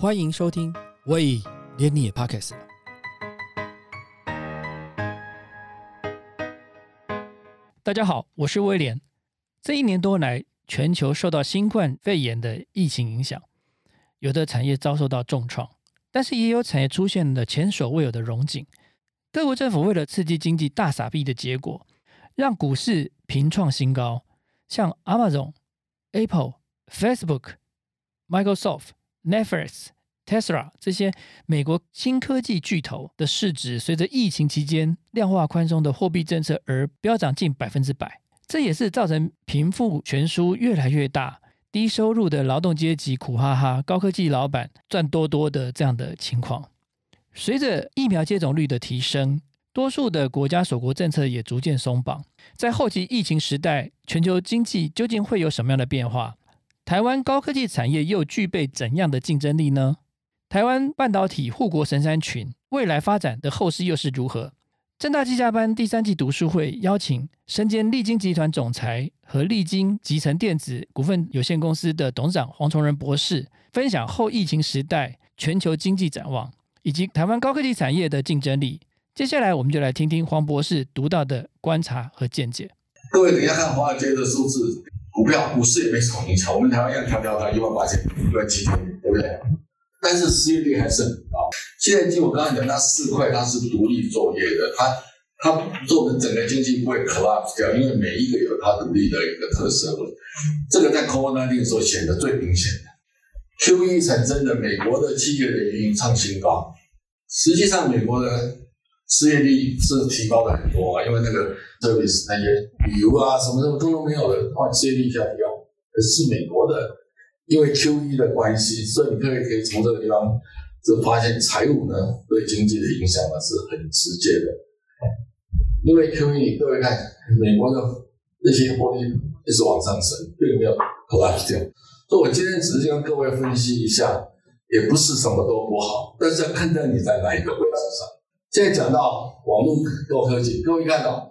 欢迎收听，喂，连你也 Pockets 了。大家好，我是威廉。这一年多来，全球受到新冠肺炎的疫情影响，有的产业遭受到重创，但是也有产业出现了前所未有的荣景。各国政府为了刺激经济大撒币的结果，让股市频创新高，像 Amazon、Apple、Facebook、Microsoft。Netflix、Tesla 这些美国新科技巨头的市值，随着疫情期间量化宽松的货币政策而飙涨近百分之百。这也是造成贫富悬殊越来越大，低收入的劳动阶级苦哈哈，高科技老板赚多多的这样的情况。随着疫苗接种率的提升，多数的国家锁国政策也逐渐松绑。在后期疫情时代，全球经济究竟会有什么样的变化？台湾高科技产业又具备怎样的竞争力呢？台湾半导体护国神山群未来发展的后市又是如何？正大技下班第三季读书会邀请身兼利金集团总裁和利金集成电子股份有限公司的董事长黄崇仁博士，分享后疫情时代全球经济展望以及台湾高科技产业的竞争力。接下来，我们就来听听黄博士独到的观察和见解。各位，等一下看华尔街的数字。股票、股市也没什么影响，我们台湾一样调调到一万八千、一万七千，对不对？但是失业率还是很高。现在就我刚才讲那四块，它是独立作业的，它它做的整个经济不会 collapse 掉，因为每一个有它独立的一个特色。这个在 COVID-19 的时候显得最明显的。QE 产生的美国的企业的运营创新高，实际上美国的。失业率是提高了很多啊，因为那个 service 那些旅游啊什么什么通通没有的，换失业率下降。可是美国的，因为 QE 的关系，所以你可以可以从这个地方就发现财务呢对经济的影响呢是很直接的。因为 QE，各位看美国的那些货币一直往上升，并没有 collapse 掉。所以我今天只是跟各位分析一下，也不是什么都不好，但是要看在你在哪一个位置上。现在讲到网络高科技，各位看到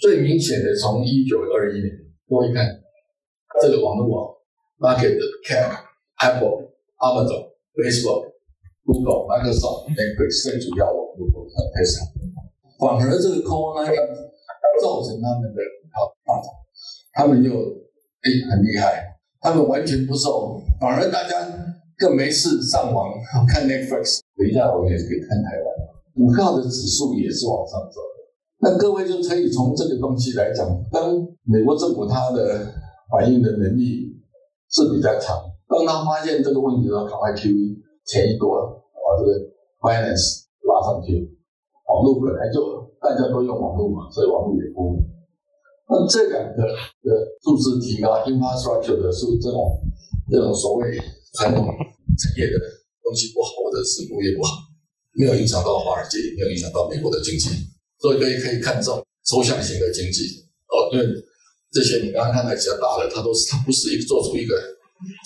最明显的，从一九二一年，各位看这个网络网，market cap，Apple、Amazon、Facebook、Google、Microsoft、Netflix 最主要网络公司开始，反而这个 Corona 造成他们的股票大涨，他们就哎很厉害，他们完全不受，反而大家更没事上网看 Netflix。等一下我们也可以看台湾。股票的指数也是往上走，那各位就可以从这个东西来讲，当美国政府它的反应的能力是比较强，当他发现这个问题的时候，赶快 QE 钱一多了，把这个 finance 拉上去，网络本来就大家都用网络嘛，所以网络也不。那这两个的数字提高，infrastructure 的数这种这种所谓传统产业的东西不好，或者是工业不好。没有影响到华尔街，也没有影响到美国的经济，所以可以可以看重抽象型的经济哦。因为这些你刚刚看到比较大的，它都是它不是一个做出一个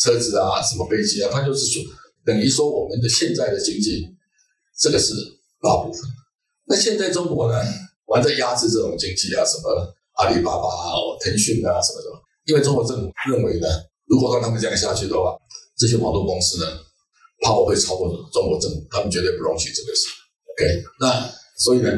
车子啊、什么飞机啊，它就是说等于说我们的现在的经济，这个是大部分。那现在中国呢，还在压制这种经济啊，什么阿里巴巴啊、腾讯啊什么的，因为中国政府认为呢，如果让他们这样下去的话，这些网络公司呢。怕我会超过中国政府，他们绝对不容许这个事。OK，那所以呢，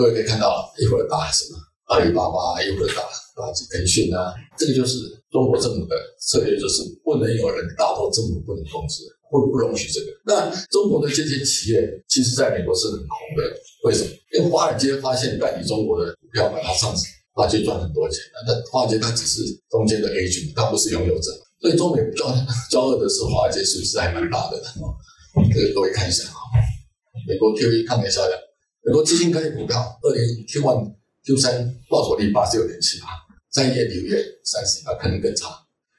各位可以看到一会儿打什么阿里巴巴，一会儿打打腾讯啊，这个就是中国政府的策略，就是不能有人大到政府不能控制，不不容许这个。那中国的这些企业，其实在美国是很红的，为什么？因为华尔街发现代理中国的股票把它上市，华尔街赚很多钱。那华尔街它只是中间的 agent，它不是拥有者。所以中美交交恶的时候，华尔街损失还蛮大的啊。这个各位看一下啊，美国 QE 抗跌销量，很多基金科技股票二零 Q one Q 三报酬率八十六点七八，在业五月三十啊，可能更差。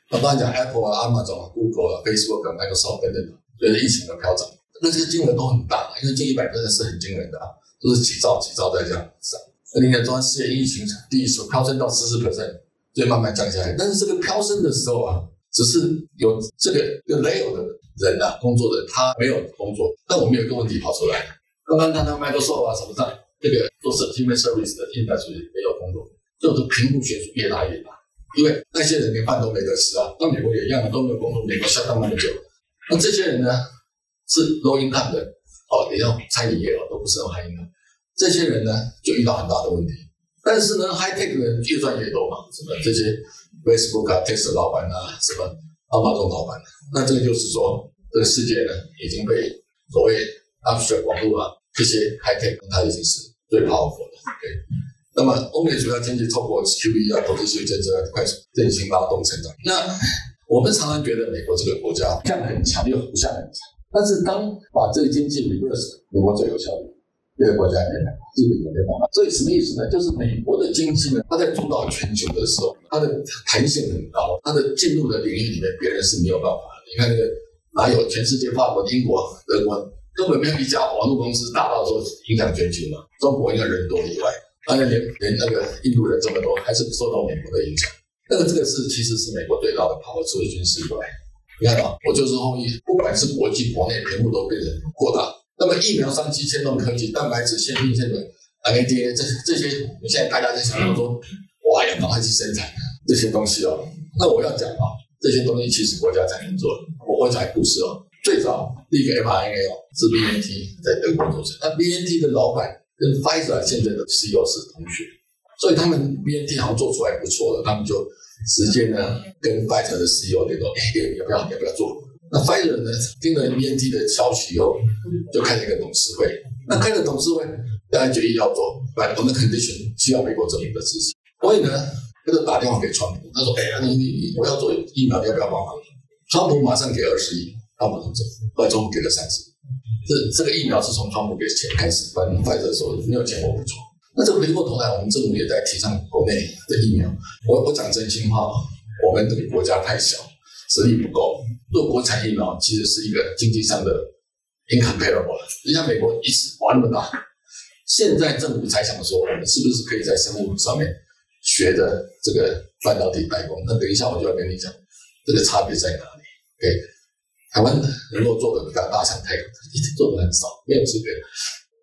那当然讲 Apple 啊、Amazon 啊、Google 啊、Facebook、Microsoft 等等的，随着疫情的飙涨，那些金额都很大，因为近一百分是很惊人的啊，都是几兆几兆在这样涨。二零年中央世界疫情第一次飙升到十四 percent，就慢慢降下来。但是这个飙升的时候啊。只是有这个有雷欧的人呐，工作的他没有工作，但我们有一个问题跑出来。刚刚看到 Microsoft 啊什么在这个做是 human service 的，应该是没有工作，就是贫富悬殊越拉越大。因为那些人连饭都没得吃啊，到美国也一样的都没有工作，美国相当那么久。那这些人呢，是 low income 的哦，也要餐饮业哦，都不是很 high income。这些人呢，就遇到很大的问题。但是呢，high tech 的人越赚越多嘛，什么这些 Facebook 啊、Tesla 老板啊，什么阿马逊老板，那这个就是说，这个世界呢已经被所谓 upstream 网络啊这些 high tech 它已经是最 powerful 的。对，那么欧美主要经济透过 QE 啊、投资性政策快速振兴拉动成长。那我们常常觉得美国这个国家像很强又不像很强，但是当把这个经济 reverse，美国最有效率。别的国家也没办法，日本也没办法。所以什么意思呢？就是美国的经济呢，它在主导全球的时候，它的弹性很高，它的进入的领域里面，别人是没有办法的。你看那个哪有全世界，法国、英国、德国根本没有一家网络公司大到说影响全球嘛？中国应该人多以外，当然连连那个印度人这么多，还是受到美国的影响。那个这个是其实是美国最大的跑除了军事以外，你看啊，我就是后裔，不管是国际国内，全部都变成扩大。那么疫苗商机、先动科技、蛋白质、先进、先进 RNA 这这些，现在大家在想到说，哇，要赶快去生产这些东西哦。那我要讲啊，这些东西其实国家才能做。我我讲故事哦，最早第一个 mRNA 是 BNT 在德国做成，那 BNT 的老板跟 Pfizer 现在的 CEO 是同学，所以他们 BNT 好像做出来不错的，他们就直接呢跟 Pfizer 的 CEO 联络，哎，要不要要不要做？那 Pfizer 呢，听了 BNT 的消息以后，就开了一个董事会。那开了董事会，大家决议要做，But on the condition 需要美国政府的支持。所以呢，他就打电话给川普，他说：“哎呀，你你你，我要做疫苗，要不要帮忙？”川普马上给二十亿，他马上做。后来川普给了三十。这这个疫苗是从川普给钱开始，反正 Pfizer 说没有钱我不做。那这回过头来，我们政府也在提倡国内的疫苗。我我讲真心话，我们这个国家太小。实力不够，做国产疫苗其实是一个经济上的 incomparable。人家美国一次花那么大，现在政府才想说，我们是不是可以在生物上面学的这个半导体代工？那等一下我就要跟你讲，这个差别在哪里？OK，台湾能够做的比较大厂太一直做的很少，没有这个。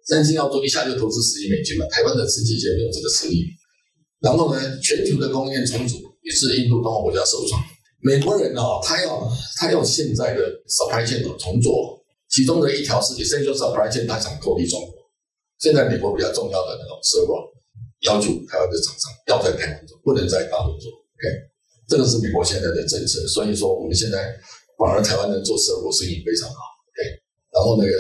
三星要做一下就投资十亿美金嘛，台湾的实际界没有这个实力。然后呢，全球的供应链重组也是印度东欧国家首创。美国人呢，他要他要现在的 supply chain 重做，其中的一条是 essential supply chain，他想脱离中国。现在美国比较重要的那种 server 要求台湾的厂商要在台湾做，不能在大陆做。OK，这个是美国现在的政策。所以说，我们现在反而台湾人做 server 生意非常好。OK，然后那个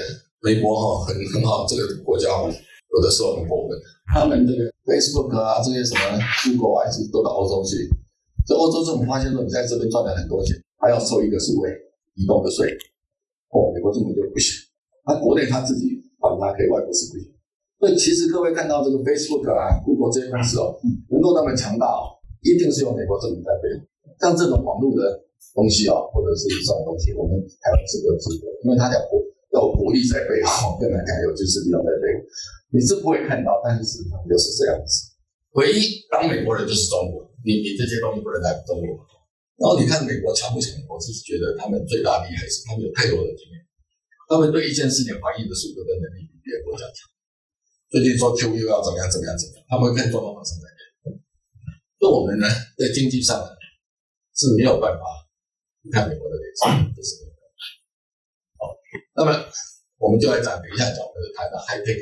微博哈很很好，这个国家有的时候很过分，他们这个 Facebook 啊这些什么 Google 啊，一直都到欧洲去。这欧洲政府发现说，你在这边赚了很多钱，还要收一个所谓移动的税，哦，美国政府就不行。那国内他自己反他可以，外国是不行。所以其实各位看到这个 Facebook 啊、Google 这些公司哦，能够那么强大哦，一定是有美国政府在背后。像这种网络的东西啊，或者是这种东西，我们台湾是不资格，因为他讲国要有国力在背后，更难看有军事力量在背后，你是不会看到，但是事实上就是这样子。唯一当美国人就是中国。你你这些东西不能来中国，然后你看美国强不强？我是觉得他们最大厉害是他们有太多的经验，他们对一件事情反应的速度跟能力比别的国家强。最近说 Q 又要怎么样怎么样怎么样，他们会看状况马上改变。那我们呢，在经济上是没有办法看美国的脸色，这是没有办法。好，那么我们就来讲，等一下讲我们的谈的 high tech，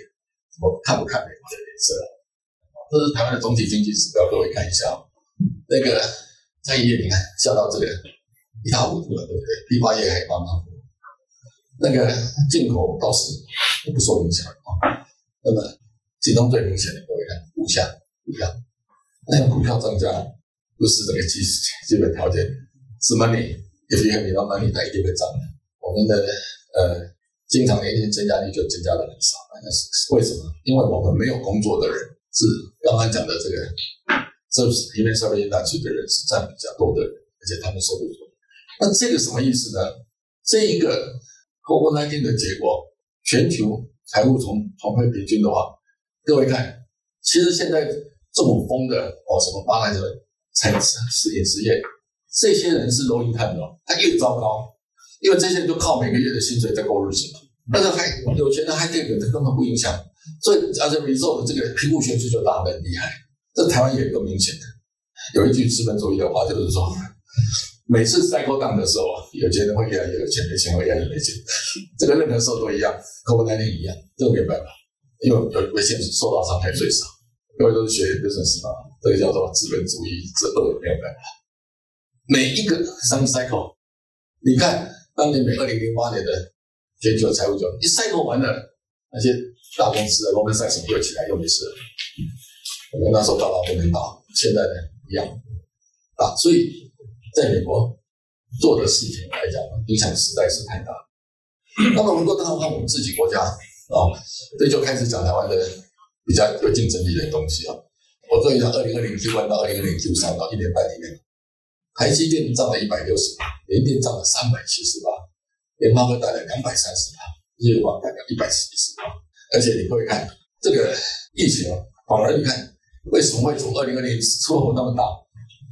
我看不看美国的脸色？这是台湾的总体经济指标，各位看一下。那个餐饮业，你看笑到这个一塌糊涂了，对不对？第八页还蛮忙。那个进口倒是不受影响啊。那么其中最明显的，各位看股价，股票，那个股票增加不是这个基基本条件，是 money，也是很明 money，它一定会涨的。我们的呃经常年薪增加率就增加的很少，那是为什么？因为我们没有工作的人，是刚刚讲的这个。这是因为上面大区的人是占比较多的人，而且他们收入多。那这个什么意思呢？这一个 COVID-19 的结果，全球财务从从会平均的话，各位看，其实现在这么疯的哦，什么巴来的产实验实业，这些人是容易看的，他越糟糕，因为这些人就靠每个月的薪水在过日子嘛。但是还有钱的还这个，他根本不影响，所以而且 result 这个贫富悬殊就大得很厉害。这台湾也有个明显的，有一句资本主义的话，就是说，每次 cycle down 的时候，有钱人会越来越有钱，没钱会越来越没钱。这个任何时候都一样，COVID 一样，这个没办法，因为有危险受到伤害最少。各位都是学 business 嘛，这个叫做资本主义之恶，没有办法。每一个商 cycle，你看当年美二零零八年的全球财务就一 cycle 完了，那些大公司的 Goldman Sachs 又起来又没事了。我们那时候大到不能倒，现在呢一样啊，所以在美国做的事情来讲，影响实在是太大。那么回过头来看我们自己国家啊，这就开始讲台湾的比较有竞争力的东西啊。我做一下二零二零 Q 1到二零二零 Q 三到一年半里面，台积电涨了一百六十八，联电涨了三百七十八，联发科带来两百三十八，日光代表一百七十八。而且你会看这个疫情，反而你看。为什么会从二零二零出口那么大？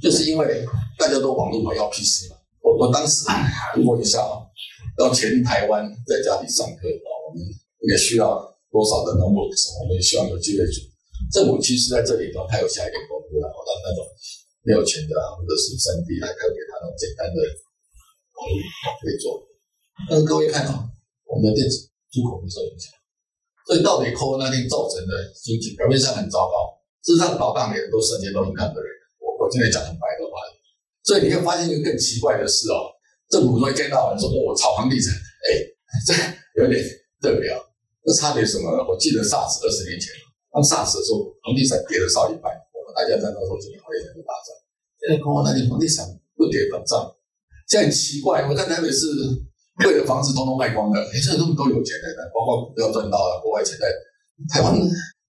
就是因为大家都网络嘛，要 PC 嘛。我我当时问一下啊，要全台湾在家里上课啊，我们也需要多少的 notebook？我们也希望有机会做。政府其实在这里头，他有下一点功夫的，我让那种没有钱的或者是三 D 来特给他那种简单的网络可以做。但是各位看啊，我们的电子出口不受影响，所以到底 QE 那天造成的经济表面上很糟糕。事实上，老大年都瞬间都很看的人，我我今天讲很白的话，所以你会发现一个更奇怪的事哦，政府说一天到晚说我炒房地产，哎，这有点特别啊。那差别什么？我记得 SARS 二十年前，当 SARS 的时候，房地产跌了少一半，大家在那时候就行业才会大涨。现在空空那年房地产不跌反涨，现在很奇怪，我在台北市贵的房子通通卖光了，哎，现在他们都有钱的，包括股票赚到了，国外钱在台湾。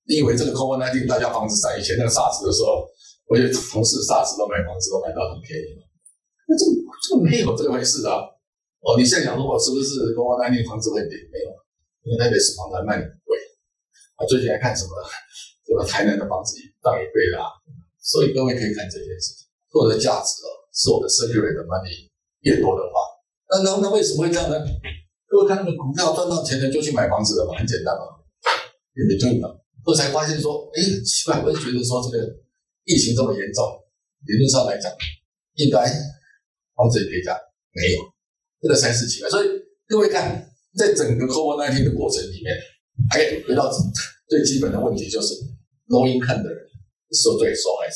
你以为这个 COVID 1 9大家房子涨？以前那个 SARS 的时候，我有同事 SARS 都买房子都买到很便宜那这这个没有这个回事啊！哦，你现在想说我是不是 COVID 1 9房子会跌？没有，因为台北市房子卖很贵。啊，最近还看什么？这个台南的房子当一倍啦。所以各位可以看这件事情，我的价值哦，是我的 circulate money 越多的话，那那那为什么会这样呢？各位看那个股票赚到钱的就去买房子了嘛，很简单嘛，也没对嘛。后才发现说，哎，奇怪，我就觉得说，这个疫情这么严重，理论上来讲，应该房子也跌价，没有，这个才是奇怪。所以各位看，在整个 COVID-19 的过程里面，哎，回到最基本的问题就是 low income 的人是最受害者。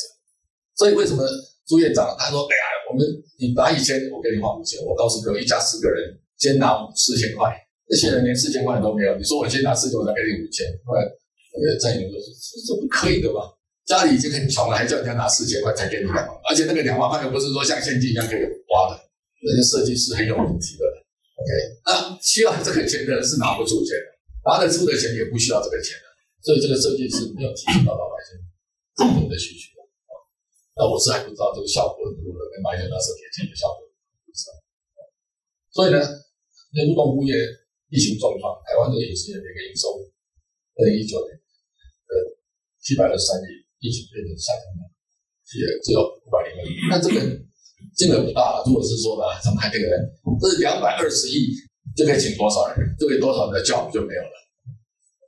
所以为什么朱院长他说，哎呀，我们你拿一千，我给你花五千，我告诉各位，一家四个人先拿四千块，这些人连四千块都没有，你说我先拿四千，我再给你五千，后来。那个战友就说：“这不可以的吧？家里已经很穷了，还叫人家拿四千块才给你两万，而且那个两万块又不是说像现金一样可以花的，那些设计师很有问题的。OK，那需要这个钱的人是拿不出钱的，拿得出的钱也不需要这个钱的，所以这个设计是没有提醒到老百姓真正的需求的啊。那我是还不知道这个效果如何，跟买点那时候给钱的效果不知道。所以呢，那个动物业疫情状况，台湾这个影视业的一个营收，二零一九年。”呃，七百二十三亿，疫情变成下降了，也只有五百零二亿。那这个金额不大了。如果是说呢，咱们看这个，这是两百二十亿就可以请多少人，就可以多少人的 job 就没有了。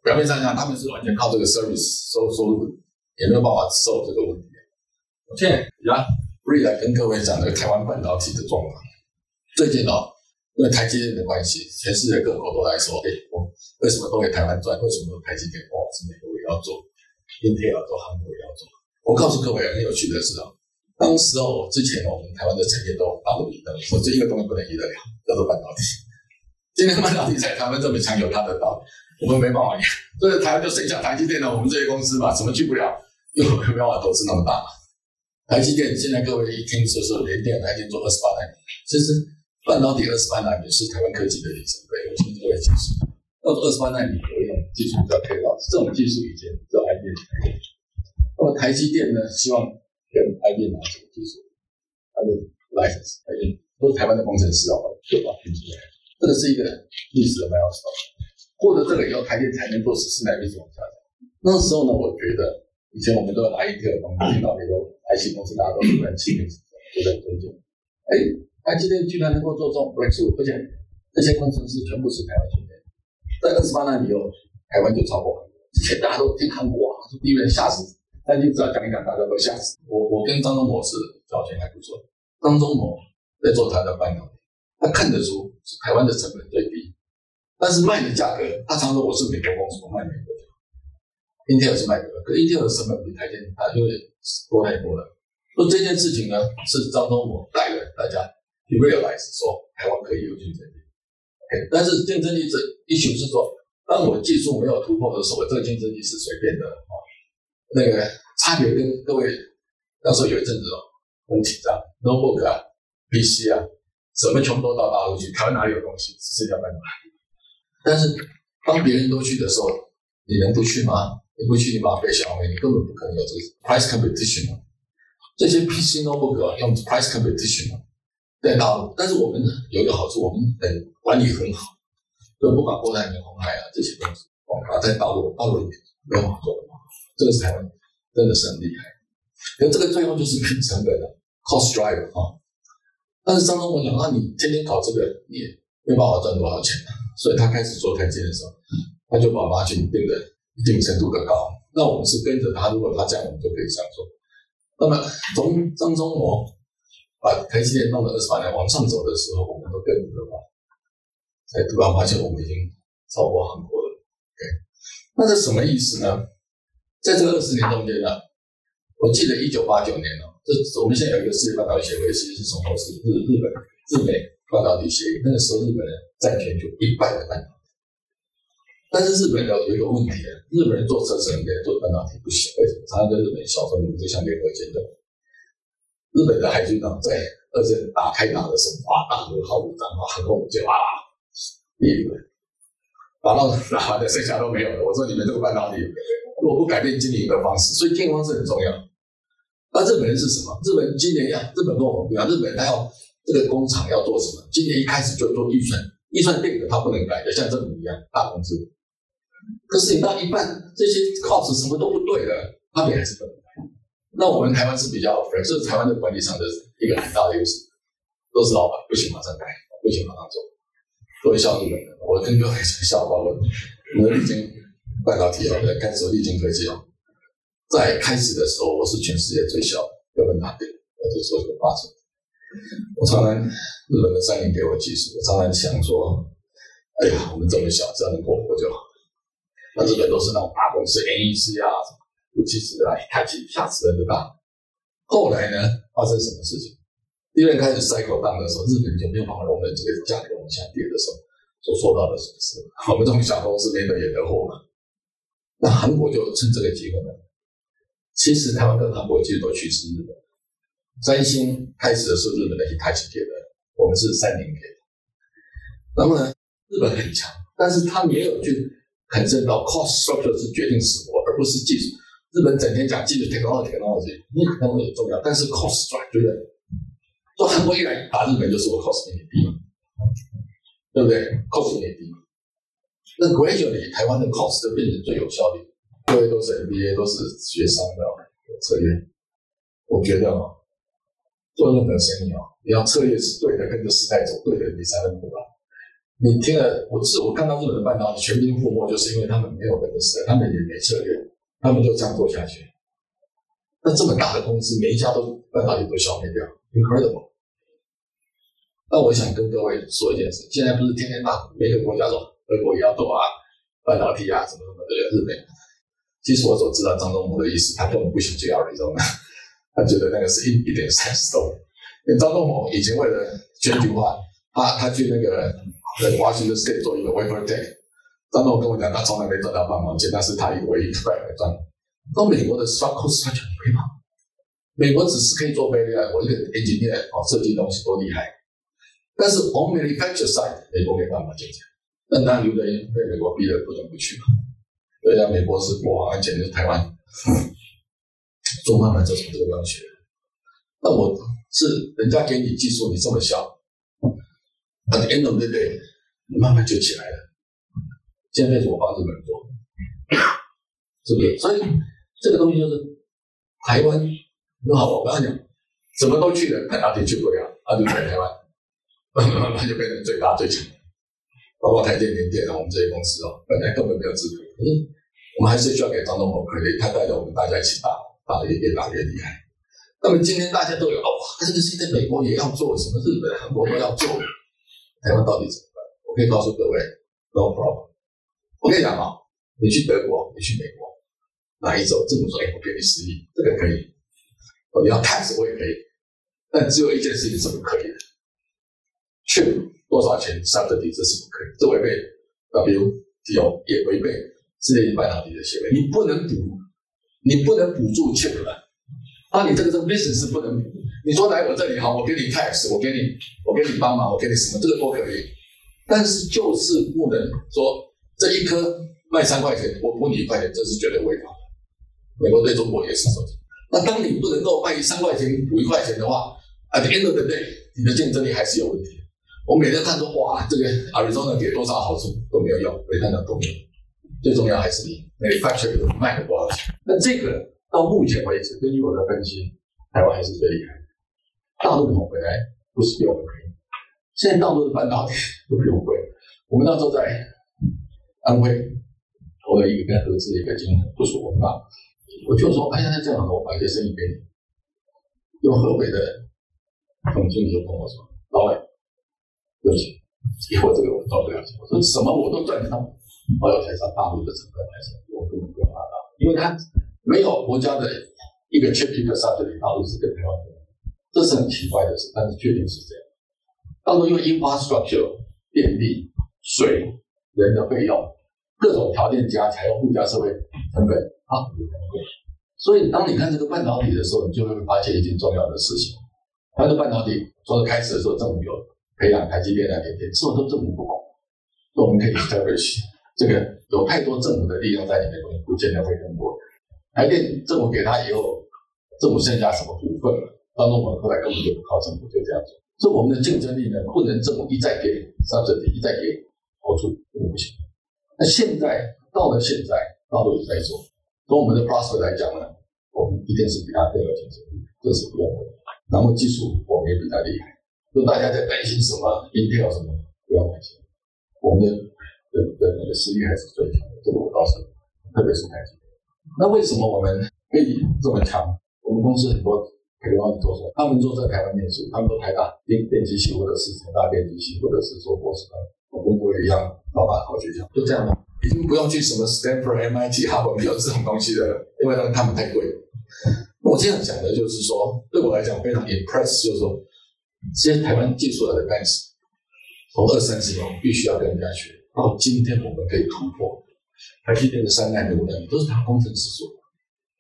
表面上讲，他们是完全靠这个 service 收收入，也没有办法受这个问题。我现在来瑞来跟各位讲这个台湾半导体的状况。最近哦，因为台积电的关系，全世界各国都在说，哎，我为什么都给台湾赚？为什么台积电哦是美国也？要做，Intel 做，韩国也要做。我告诉各位很有趣的是啊，当时候之前我们台湾的产业都大陆赢的，说这一个东西不能赢得了，叫做半导体。今天半导体在台湾这么强，有它的道理，我们没办法赢。所以台湾就剩下台积电了，我们这些公司嘛，怎么去不了？又没办法投资那么大嘛。台积电现在各位一听说是联电，台积电做二十八纳米，其实半导体二十八纳米是台湾科技的里程碑，我听各位解释，到二十八纳米。技术叫 K 老师，这种技术以前只有 IBM 才有。那么台积电呢，希望跟 IBM 拿这个技术，它的 license，台积都是台湾的工程师哦，就把拼出来。这个是一个历史的 milestone。获得这个以后，台积才能做十四纳米往下走。那时候呢，我觉得以前我们都要拿一个，我们听到那个 IC 公司大家都很气愤，都在尊敬。哎，台积电居然能够做这种 breakthrough，而且这些工程师全部是台湾训练，在二十八纳米后。台湾就超过，之前大家都听韩国啊，就第一人吓死，但你只要讲一讲，大家都吓死。我我跟张忠谋是交情还不错，张忠谋在做他的半导体，他看得出台湾的成本最低，但是卖的价格，他常说我是美国公司，我卖美国的。Intel 是卖的，可 Intel 的成本比台积电大，因为多太多了。所以这件事情呢，是张忠谋带了大家去 realize 说台湾可以有竞争力。OK，但是竞争力这 issue 是说，当我技术没有突破的时候，这个竞争力是随便的哦。那个差别跟各位那时候有一阵子哦很紧张，notebook 啊、PC 啊，什么全部都到大陆去，台湾哪里有东西？只剩下半导体。但是当别人都去的时候，你能不去吗？你不去，你马被消灭，你根本不可能有这个 price competition。这些 PC notebook 用 price competition 在大陆，但是我们有一个好处，我们很管理很好，就不管国泰、红海啊这些东西，广告在大陆大陆里面没有做的。这个是台湾真的是很厉害。可这个最后就是拼成本的 cost driver 啊。但是张忠谋讲，那你天天搞这个，你也没办法赚多少钱。所以他开始做台积的时候，他就把 margin 定的一定程度的高。那我们是跟着他，如果他这样，我们就可以这样做。那么从张忠谋把台积电弄了二十八年往上走的时候，我们都跟着的话，才突然发现我们已经超过韩国了。OK，那这什么意思呢？在这个二十年中间呢，我记得一九八九年呢，这我们现在有一个世界半导体协会，其实是从头是日日本日美半导体协议，那个时候日本人占全球一半的半导体。但是日本人有一个问题，日本人做车子很厉害，做半导体不行。为什么？常常跟日本小说，你们就像联合舰队，日本的海军呢，在二战打开打的时候，哇，大和号武战哇，航空母舰哇，灭日本，打到打完的剩下都没有了。我说你们这个半导体，如果不改变经营的方式，所以经营方式很重要。那日本人是什么？日本今年呀，日本跟我们不一样，日本他要这个工厂要做什么？今年一开始就做预算，预算定的他不能改的，像政府一样大公司。可是你到一半，这些 cost 什么都不对了，他们还是不能改。那我们台湾是比较 fair，这是台湾的管理上的一个很大的优势，都是老板不行马上改，不行马上做，做效日本的。我跟各位讲笑话，我我们历经半导体哦，开始历经科技哦，在开始的时候，我是全世界最小的，根本打不我就说这个八成。我常常日本的三菱给我技术，我常常想说，哎呀，我们这么小，只要能过活就好。那日本都是那种大公司，NEC 啊，什么，尤其是啊，开启吓死人的大。后来呢，发生什么事情？第二开始 cycle down 的时候，日本就没有办法容忍这个价格往下跌的时候，所受到的损失。我们这种小公司没得也得货嘛。那韩国就趁这个机会呢，其实台湾跟韩国其实都趋势日本。三星开始的是日本的开启给的，我们是三菱给的。那么呢，日本很强，但是他没有去。很深到 cost structure 是决定死活，而不是技术。日本整天讲技术，technology，technology，你可能很重要，但是 cost structure，说韩国一来打日本就是我 cost 比你低，对不对？cost 比你低。那 gradually 台湾的 cost 就变成最有效率。各位都是 MBA，都是学商的，策略。我觉得哦，做任何生意哦，你要策略是对的，跟着时代走对的，你才能活到。你听了，我是我看到日本的半导体全军覆没，就是因为他们没有本事，他们也没策略，他们就这样做下去。那这么大的公司，每一家都半导体都消灭掉，incredible。那我想跟各位说一件事，现在不是天天大每个国家说德国也要做啊，半导体啊什么什么的，日本。其实我所知道张忠谋的意思，他根本不想去亚利桑那，他觉得那个是一一点 sense 都没有。张忠谋以前为了全球化，他他去那个。在华盛顿 State 做一个 wafer tech，张总跟我讲，他从来没赚到半毛钱，但是他唯一赚来赚。到美国的 structure 完全没嘛，美国只是可以做 value，我一个 engineer 哦，设计东西多厉害。但是 on manufacture side，美国没办法进去，那当然有的人被美国逼得不得不去嘛。对啊，美国是国防安全，就是台湾做慢慢就从这个方学。那我是人家给你技术，你这么小。At the end of the day，你慢慢就起来了。现在是我帮日本人做，是不是？所以这个东西就是台湾很好。我刚刚讲，什么都去了，但哪里去不了？啊，就在台湾，那就变成最大最强。包括台电、联电啊，我们这些公司哦，本来根本没有资格。可是我们还是需要给张东谋可以，他带着我们大家一起打，打的越打越厉害。那么今天大家都有哦，这个现在美国也要做，什么日本、韩国都要做，台湾到底怎么办？我可以告诉各位，no problem。我跟你讲啊，你去德国，你去美国，哪一种政府说，哎，我给你十亿，这个可以，你要 tax 我也可以，但只有一件事情是不可以的，去多少钱 subsidy 这是不可以，这违背 WTO 也违背世界半导体的协会，你不能赌，你不能补助 chip 的，啊，你这个这个 business 是不能，你说来我这里好，我给你 tax，我给你，我给你帮忙，我给你什么，这个都可以，但是就是不能说这一颗卖三块钱，我补你一块钱，这是绝对违法的。美国对中国也是这样。那当你不能够卖三块钱补一块钱的话，at the end of the day，你的竞争力还是有问题。我每天看说，哇，这个 Arizona 给多少好处都没有用，没看到都没有。最重要还是你 manufacturer 卖了多少钱。那这个到目前为止，根据我的分析，台湾还是最厉害的。大陆买回来不是比我们便宜，现在大陆的半导体都比我们贵。我们那时候在安徽投了一个跟合资的一个金额，不是我们吧？我就说，哎呀，那这样子，我把一些生意给你。用河北的总经理就跟我说：“老板，对不起，以后这个我做不了钱。”我说：“什么我都赚得到，我要台上大陆的成本来说，我根本不用拿到，因为他没有国家的一个 chip 一个 subsidy，大陆是跟台湾的，这是很奇怪的事，但是确定是这样。大陆因为 infrastructure、电力、水、人的费用，各种条件加起来，要附加社会成本啊。”所以，当你看这个半导体的时候，你就会发现一件重要的事情：，它的半导体说开始的时候，政府有培养台积电啊、联电，之后都政府不管。那我们可以 establish 这个有太多政府的力量在里面，不见得会通过。台电政府给他以后，政府剩下什么股份？当中我们后来根本就不靠政府，就这样做。所以我们的竞争力呢，不能政府一再给上这里，一再给好处，不行。那现在到了现在，大陆也在做。从我们的 process 来讲呢，我们一定是比他更有竞争力，这是不用的。然后技术我们也比他厉害。就大家在担心什么 Intel 什么，不要担心，我们的的的那个实力还是最强的。这个我告诉你，特别是台积电。那为什么我们可以这么强？我们公司很多台湾做出来，他们都在台湾念书，他们都台大电电机系，或者是成大电机系，或者是做博士班，我跟我也一样，老板好学校，就这样吗？已经不用去什么 Stanford、MIT、哈佛，没有这种东西的，因为他们太贵。我这样讲的就是说，对我来讲非常 impress，就是说，这些台湾技术来的 guys，从二三十年必须要跟人家学，到今天我们可以突破，台积电的三代、五代都是他工程师做的。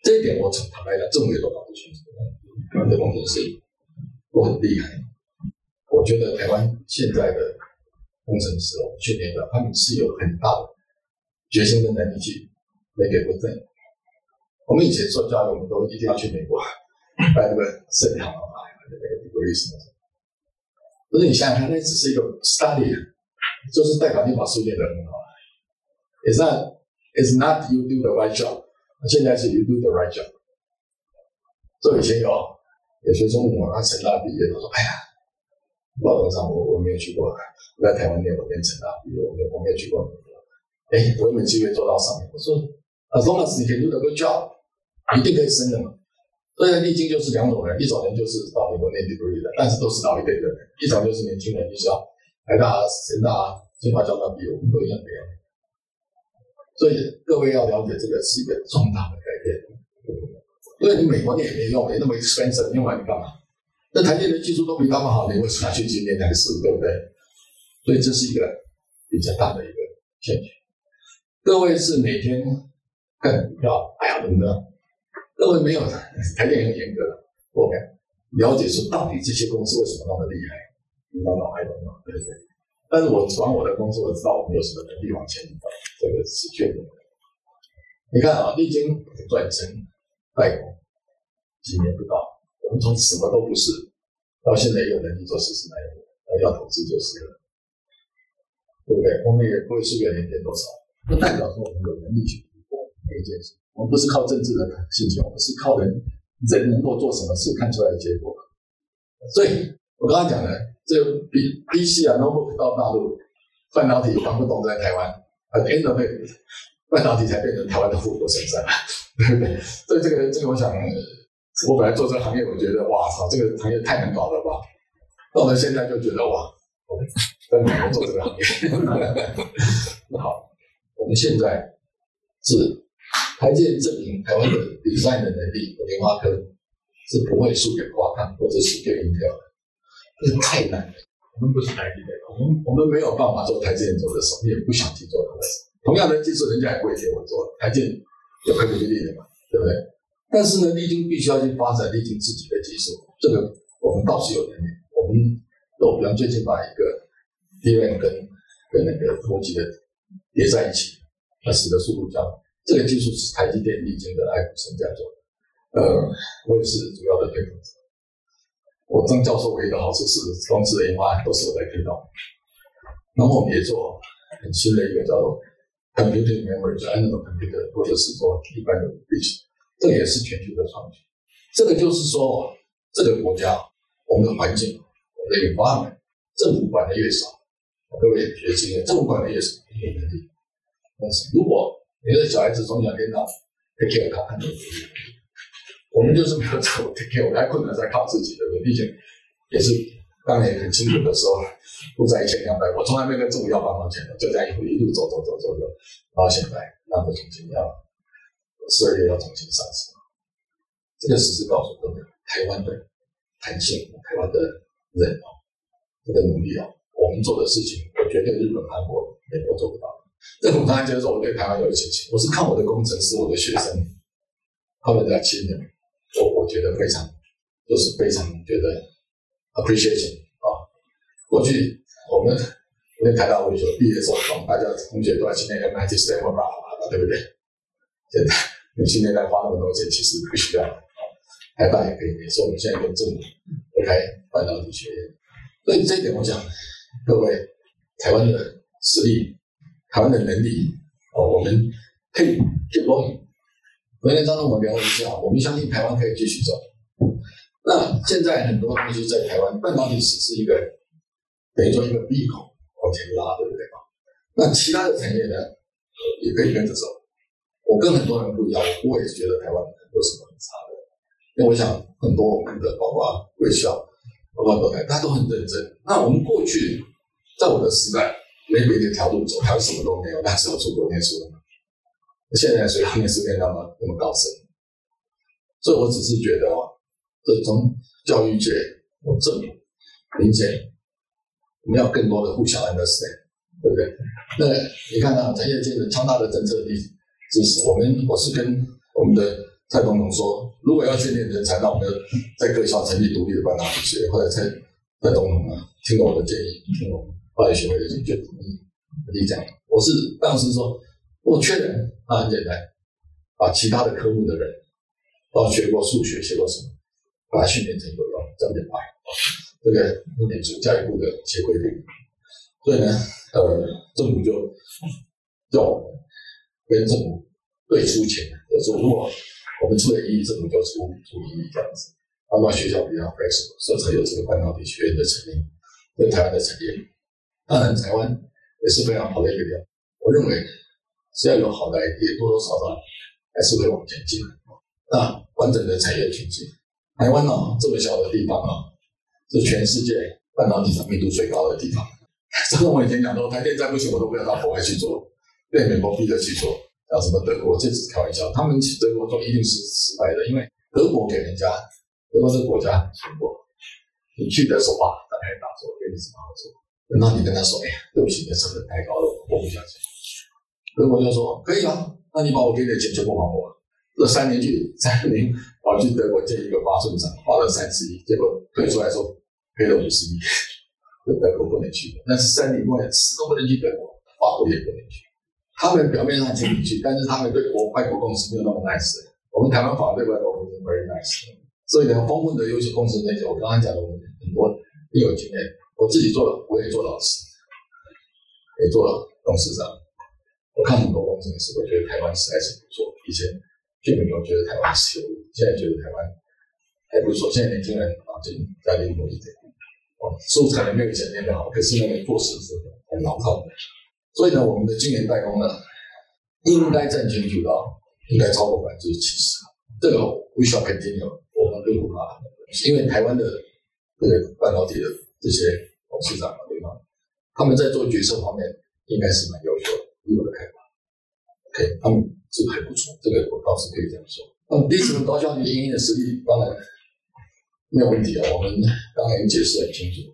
这一点我坦白讲，政府也都搞不清楚。台湾的工程师都很厉害。我觉得台湾现在的工程师哦，训练的他们是有很大的。决心跟能力去没给不正。我们以前做教育，我们都一定要去美国办那个圣堂啊，那个美国历史。可是你想想看，那只是一个 study，就是代表你把书念得很好。It's not, it's not you do the right job，现在是 you do the right job。这以前有有学中文，他成大毕业，他说：“哎呀，报道上我我没有去过，我在台湾念，我念成大毕业，我没我没有去过。”哎，我有没有机会做到上面？我说，as long as 你可以 do the good job，一定可以升的嘛。所以历经就是两种人，一种人就是到美国念 degree 的，但是都是老一辈的人；一种就是年轻人，就是要台大、成大、清华、交大毕业，我们都一样的。所以各位要了解，这个是一个重大的改变。因为你美国念也没用，你那么 expensive，用来你干嘛？那台积的技术都比他们好，你为什么要去今年台式？对不对？所以这是一个比较大的一个欠缺。各位是每天看股票，哎呀，怎么的？各位没有台电很严格的，我们了解说到底这些公司为什么那么厉害，你懂吗？还懂吗？对不对？但是我做完我的工作，我知道我们有什么能力往前走，这个是确定的。你看啊，历经转成代工几年不到，我们从什么都不是，到现在有能力做实施那一那要投资就是了，对不对？我们也不会数月年减多少。不代表说我们有能力去突破每一件事，我们不是靠政治的信心，我们是靠人人能够做什么事看出来的结果。所以我刚刚讲的，这比 PC 啊 notebook 到大陆，半导体搬不动在台湾，啊 end of it，半导体才变成台湾的富国神山，对 不对？所以这个这个，我想我本来做这个行业，我觉得哇操，这个行业太难搞了吧。到了现在就觉得哇，我在美国做这个行业。那 好，我们现在是台积电证明台湾的 design 的能力，联发科是不会输给华康或者输给英调的，这太难了。我们不是台积电，我们我们没有办法做台积电做的事，也不想去做的事。同样的技术，人家也不会给我做，台积电有科技力的嘛，对不对？但是呢，立晶必须要去发展立晶自己的技术，这个我们倒是有能力。我们我比方最近把一个 d r a 跟跟那个逻辑的叠在一起，它使得速度加快。这个技术是台积电立晶的爱普生在做的，呃，我也是主要的推动者。我张教授唯一的好处是，装置的研发都是我在推动。然后我们也做很新的一个叫做 computing memory，就 analog computer，或者是说一般的 bit，这个也是全球的创新。这个就是说，这个国家我们的环境，我们的 environment，政府管的越少，各位学经验，政府管的越少，你有能力。但是如果你的小孩子从小天到 take care 他，很有能力。我们就是没有走 take care，我们还困难在靠自己，对不对？毕竟也是当年很辛苦的时候，负债一千两百，我从来没跟政府要半毛钱的，就这样一路一路走走走走走，然后现在那么重新要十二月要重新上市，这个事实告诉我们，台湾的弹性，台湾的人哦，这个努力啊，我们做的事情，我觉得日本、韩国、美国做不到。这我当然就是说我对台湾有信心，我是看我的工程师、我的学生，他们在亲人。我我觉得非常，都是非常觉得 appreciation 啊。过去我们我们台大会说毕业的时候，大家同学都在训练 MIT s t a n f o 对不对？现在你训练在花那么多钱，其实不需要。台大也可以，也是我们现在跟政府开半导体学院。所以这一点，我想各位台湾的实力、台湾的能力，哦，我们可以去帮。昨天张总，我们聊了一下，我们相信台湾可以继续走。那现在很多东西在台湾，半导体只是一个等于说一个闭口往前拉，对不对？那其他的产业呢，也可以跟着走。我跟很多人不一样，我也是觉得台湾有什么很差的。因为我想很多我们的包括微笑，包括多台，大家都很认真。那我们过去在我的时代，没别的条路走，还有什么都没有，那时候出国念书的。现在随他们是变那么那么高深，所以我只是觉得哦，这从教育界、我政府、民间，我们要更多的互相 understand，对不对？那你看啊，产业界的强大的政策力支持，我们我是跟我们的蔡总统说，如果要训练人才，那我们要在各校成立独立的半导体学或者蔡蔡总统啊，听了我的建议，听了化学学会的意见，同意，你讲，我是当时说。我确认，那很简单，把其他的科目的人，都学过数学，学过什么，把它训练成有用，这样就快。这个重点是教育部的一些规定，所以呢，呃，政府就叫我们跟政府对出钱，就是如果我们出了一亿，政府就出出一亿这样子，那么学校比较快速所以才有这个半导体学院的成立，对台湾的成立。当然，台湾也是非常好的一个点，我认为。只要有好的 idea，多多少少还是会往前进。那完整的产业群进，台湾呢这么小的地方啊，是全世界半导体产密度最高的地方。这个我以前讲说，台电再不行，我都不要到国外去做，被美国逼着去做。像什么德国，这只是开玩笑，他们去德国做一定是失败的，因为德国给人家，德国这个国家说过，你去的时候啊，打开大说给你什么好处，等到你跟他说，哎呀，对不起，你的成本太高了，我不想去。德国就说可以啊，那你把我给你的钱全部还我。这三年去，三年跑去德国建一个发寸厂，花了三十亿，结果退出来说赔了五十亿，德国不能去。那是三年外死都不能去德国，法国也不能去。他们表面上请你去，但是他们对国外国公司没有那么 nice。我们台湾法对外国公司 very nice。所以呢，丰富的优秀公司那些，我刚刚讲的，我们很多有经验，我自己做了，我也做老师，也做了董事长。我看很多工程师，我觉得台湾实在是不错。以前并没有觉得台湾是有，现在觉得台湾还不错。现在年轻人啊，就家里多一点，哦，书可能没有以前那么好，可是呢，做事是很牢靠的。所以呢，我们的晶圆代工呢，应该占全球的，应该超过百分之七十。这个 we shall continue，我们更可怕，因为台湾的这个半导体的这些董事长啊对吧？他们在做决策方面应该是蛮优秀的，以我的开发。OK，他们这个还不错，这个我倒是可以这样说。那么第四个高效率应用的实力当然没有问题啊，我们刚才已经解释很清楚。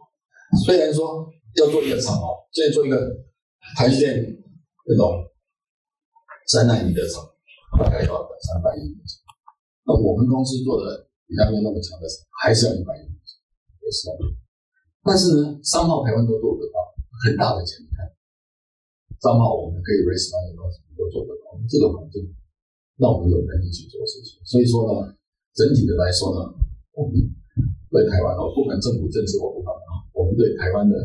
虽然说要做一个厂哦，现在做一个台积电那种三纳米的厂，大概要三百亿美金。那我们公司做的比他们那么强的厂，还是要一百亿美金，也是要。但是呢，商号台湾都做得到，很大的潜力。账号我们可以 raise money，什么都做得到，这个环境让我们有能力去做事情。所以说呢，整体的来说呢，我们对台湾哦，不管政府政治我不管啊，我们对台湾的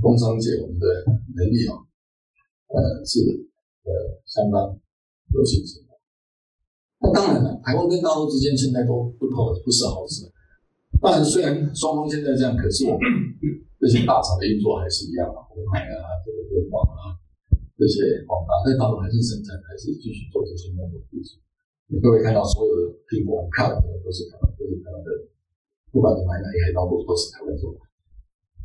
工商界我们的能力啊，呃是呃相当有信心的。那当然了，台湾跟大陆之间现在都不好，不是好事。当然，虽然双方现在这样，可是我们这些大厂的运作还是一样啊，红海啊，这个电网啊。这些广达在大陆还是生产，还是继续做这些内容布局。你各位看到所有的苹果，看的都是台湾，都是台湾的，不管你买哪一台刀，都是台湾做的。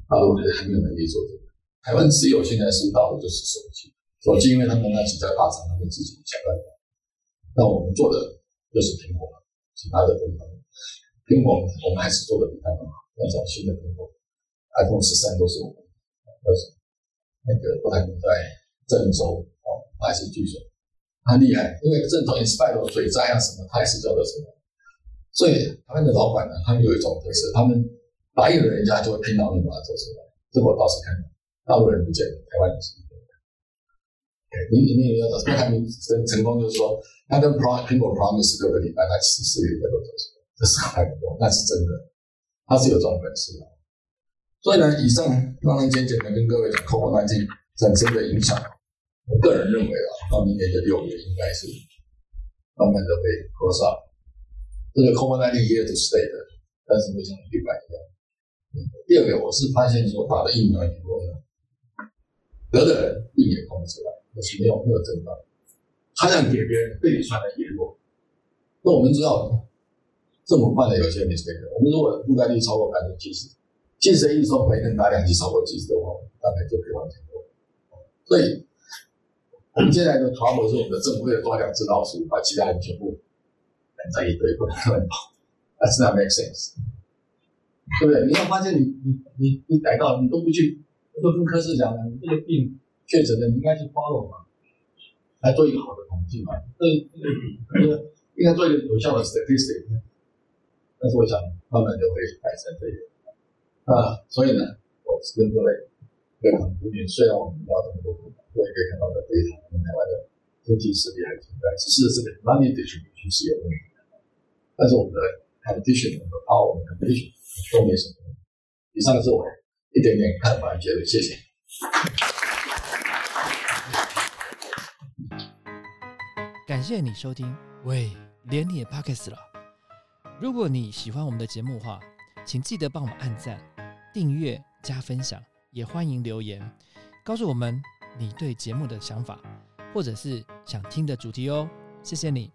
大陆还还没有能力做这个。台湾只有现在是大陆就是手机，手机因为他们那几家大厂他们自己想办法。那我们做的就是苹果，其他的都没苹果我们还是做的比他们好。那种新的苹果，iPhone 十三都是我们，都是那个都还在。郑州哦，还是巨水，很厉害。因为郑州 inspire 水灾啊什么，他也是叫做什么。所以他们的老板呢，他有一种特色，他们答应了人家就会拼脑力把它做出来。这我倒是看到，大陆人不见得，台湾人是一样的。你你你要他们成成功，就是说他跟 Pro 苹果 Promise 各个礼拜，他其实四个礼拜都做出来，这是很多，那是真的，他是有这种本事的。所以呢，以上刚刚简简的跟各位讲 COVID-19 产生的影响。我个人认为啊，到明年的六月应该是慢慢的会扩散。这个 COVID-19 year to stay 的，但是没像预版一样。第二个，我是发现说打了疫苗以后呢，得的人病也控制出来，而且没有没有症状，传染给别人，被你传染也弱。那我们知道，这么快的有些 mistake，我们如果覆盖率超过百分之七十，即使一说每天打两剂超过七十的话，大概就可以完成做。所以。我们现在的团伙是我们的正规的抓两只老鼠，把其他人全部赶在一堆，不能乱跑。That's not make sense，对不对？你要发现你你你你逮到你都不去，都跟科室讲了，你这个病确诊的，你应该去 follow 嘛，来做一个好的统计嘛，对应该做一个有效的 statistic。但是我想慢慢就会改善这个啊，所以呢，我跟各位各位同学，虽然我们聊这么多。我也可以看到的，非常台湾的经济实力还存在，只是这个 money distribution 是有问题的。但是我们的 competition 和 power competition 都没什么。以上是我一点点看法结论，谢谢。感谢你收听，喂，连你也 pockets 了。如果你喜欢我们的节目话，请记得帮我们按赞、订阅、加分享，也欢迎留言告诉我们。你对节目的想法，或者是想听的主题哦，谢谢你。